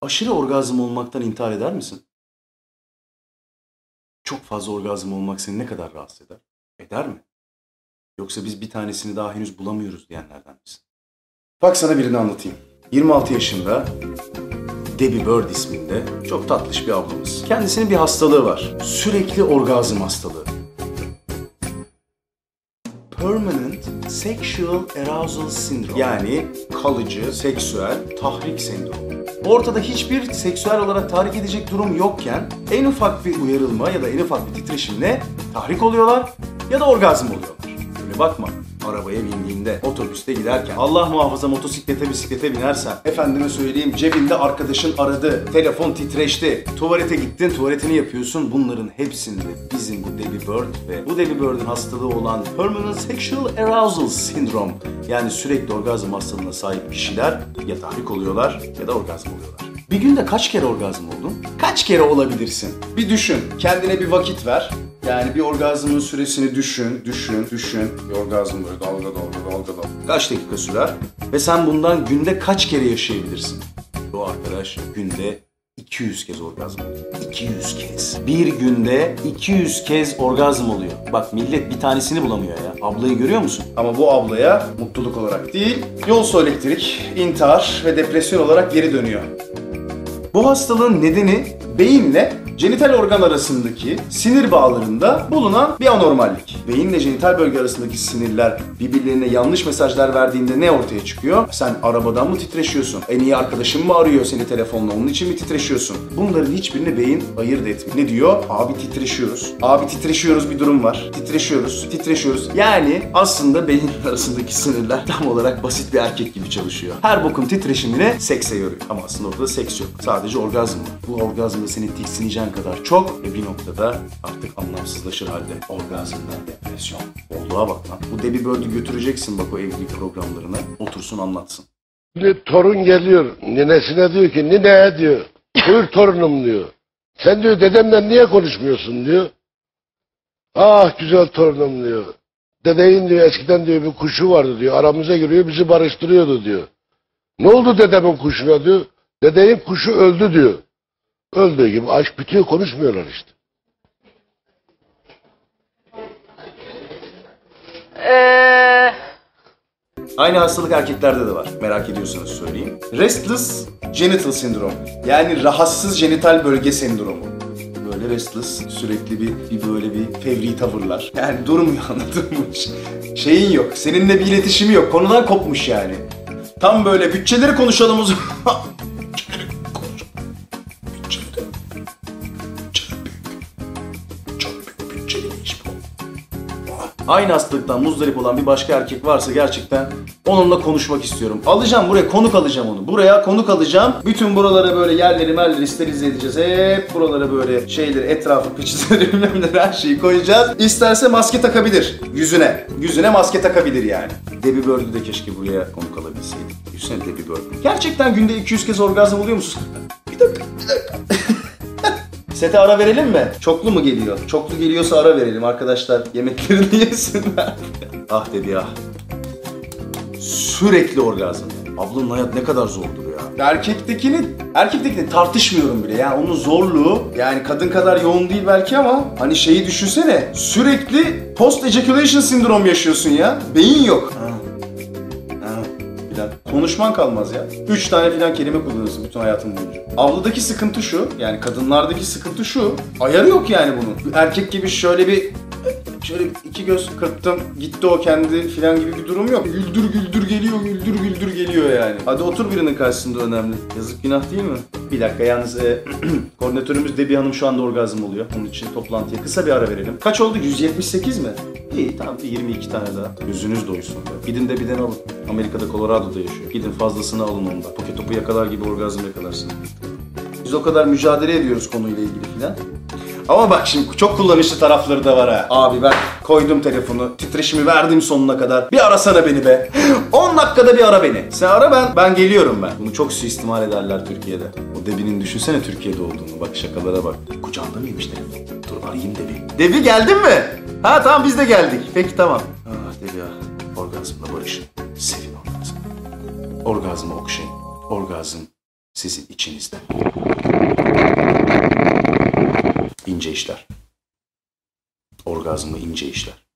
Aşırı orgazm olmaktan intihar eder misin? Çok fazla orgazm olmak seni ne kadar rahatsız eder? Eder mi? Yoksa biz bir tanesini daha henüz bulamıyoruz diyenlerden misin? Bak sana birini anlatayım. 26 yaşında Debbie Bird isminde çok tatlış bir ablamız. Kendisinin bir hastalığı var. Sürekli orgazm hastalığı. Permanent Sexual Arousal Syndrome yani kalıcı seksüel tahrik sendromu. Ortada hiçbir seksüel olarak tahrik edecek durum yokken en ufak bir uyarılma ya da en ufak bir titreşimle tahrik oluyorlar ya da orgazm oluyorlar. Öyle bakma arabaya bindiğinde, otobüste giderken, Allah muhafaza motosiklete bisiklete binersen, efendime söyleyeyim cebinde arkadaşın aradı, telefon titreşti, tuvalete gittin, tuvaletini yapıyorsun. Bunların hepsinde bizim bu Bird ve bu Debbie Bird'ün hastalığı olan Permanent Sexual Arousal Syndrome yani sürekli orgazm hastalığına sahip kişiler ya tahrik oluyorlar ya da orgazm oluyorlar. Bir günde kaç kere orgazm oldun? Kaç kere olabilirsin? Bir düşün. Kendine bir vakit ver. Yani bir orgazmın süresini düşün, düşün, düşün. Bir orgazm böyle dalga dalga dalga dalga. Kaç dakika sürer? Ve sen bundan günde kaç kere yaşayabilirsin? Bu arkadaş günde 200 kez orgazm oluyor. 200 kez. Bir günde 200 kez orgazm oluyor. Bak millet bir tanesini bulamıyor ya. Ablayı görüyor musun? Ama bu ablaya mutluluk olarak değil, yol elektrik, intihar ve depresyon olarak geri dönüyor. Bu hastalığın nedeni beyinle genital organ arasındaki sinir bağlarında bulunan bir anormallik. Beyinle genital bölge arasındaki sinirler birbirlerine yanlış mesajlar verdiğinde ne ortaya çıkıyor? Sen arabadan mı titreşiyorsun? En iyi arkadaşın mı arıyor seni telefonla? Onun için mi titreşiyorsun? Bunların hiçbirini beyin ayırt etmiyor. Ne diyor? Abi titreşiyoruz. Abi titreşiyoruz bir durum var. Titreşiyoruz, titreşiyoruz. Yani aslında beyin arasındaki sinirler tam olarak basit bir erkek gibi çalışıyor. Her bokun titreşimine sekse yoruyor. Ama aslında ortada seks yok. Sadece orgazm var. Bu orgazmda senin tiksineceğin kadar çok ve bir noktada artık anlamsızlaşır halde. Orgazmdan depresyon. Olduğuna bak lan. Bu Debbie Bird'ü götüreceksin bak o evlilik programlarına. Otursun anlatsın. Şimdi torun geliyor. Ninesine diyor ki nine diyor. Buyur torunum diyor. Sen diyor dedemle niye konuşmuyorsun diyor. Ah güzel torunum diyor. Dedeyin diyor eskiden diyor bir kuşu vardı diyor. Aramıza giriyor bizi barıştırıyordu diyor. Ne oldu dedemin kuşuna diyor. Dedeyin kuşu öldü diyor. Öldüğü gibi aşk bitiyor konuşmuyorlar işte. Ee, Aynı hastalık erkeklerde de var. Merak ediyorsanız söyleyeyim. Restless genital sindrom. Yani rahatsız genital bölge sendromu. Böyle restless, sürekli bir, bir böyle bir fevri tavırlar. Yani durmuyor anladın mı? Şeyin yok, seninle bir iletişimi yok. Konudan kopmuş yani. Tam böyle bütçeleri konuşalım o zaman. Aynı hastalıktan muzdarip olan bir başka erkek varsa gerçekten onunla konuşmak istiyorum. Alacağım buraya konuk alacağım onu. Buraya konuk alacağım. Bütün buralara böyle yerleri merleri sterilize edeceğiz. Hep buralara böyle şeyleri etrafı peçeteleri bilmem neler her şeyi koyacağız. İsterse maske takabilir yüzüne. Yüzüne maske takabilir yani. Debbie Bird'ü de keşke buraya konuk alabilseydik. Yüzüne Debbie Bird. Gerçekten günde 200 kez orgazm oluyor musun? bir dakika, bir dakika. Sete ara verelim mi? Çoklu mu geliyor? Çoklu geliyorsa ara verelim arkadaşlar. Yemeklerini yesinler. ah dedi ah. Sürekli orgazm. Ablanın hayat ne kadar zordur ya. Erkektekini, erkektekini tartışmıyorum bile. Yani onun zorluğu yani kadın kadar yoğun değil belki ama hani şeyi düşünsene. Sürekli post ejaculation sindrom yaşıyorsun ya. Beyin yok. Konuşman kalmaz ya. Üç tane filan kelime kullanırsın bütün hayatın boyunca. Avladaki sıkıntı şu, yani kadınlardaki sıkıntı şu. Ayarı yok yani bunun. Erkek gibi şöyle bir şöyle iki göz kırptım gitti o kendi filan gibi bir durum yok. Güldür güldür geliyor, güldür güldür geliyor yani. Hadi otur birinin karşısında önemli. Yazık günah değil mi? Bir dakika yalnız e, koordinatörümüz Debbie Hanım şu anda orgazm oluyor. Onun için toplantıya kısa bir ara verelim. Kaç oldu? 178 mi? İyi tamam bir 22 tane daha. Gözünüz doysun. Gidin de birden alın. Amerika'da Colorado'da yaşıyor. Gidin fazlasını alın ondan. Poket topu yakalar gibi orgazm yakalarsın. Biz o kadar mücadele ediyoruz konuyla ilgili filan. Ama bak şimdi çok kullanışlı tarafları da var ha. Abi ben koydum telefonu, titreşimi verdim sonuna kadar. Bir arasana beni be. 10 dakikada bir ara beni. Sen ara ben, ben geliyorum ben. Bunu çok suistimal ederler Türkiye'de. O Debi'nin düşünsene Türkiye'de olduğunu. Bak şakalara bak. Kucağında mıymış telefon? Dur arayayım Debi. Debi geldin mi? Ha tamam biz de geldik. Peki tamam. Debi ah. Orgazmla barışın. Sevin orgazmı. Orgazmı okşayın. Orgazm sizin içinizde. İnce işler. Orgazmı ince işler.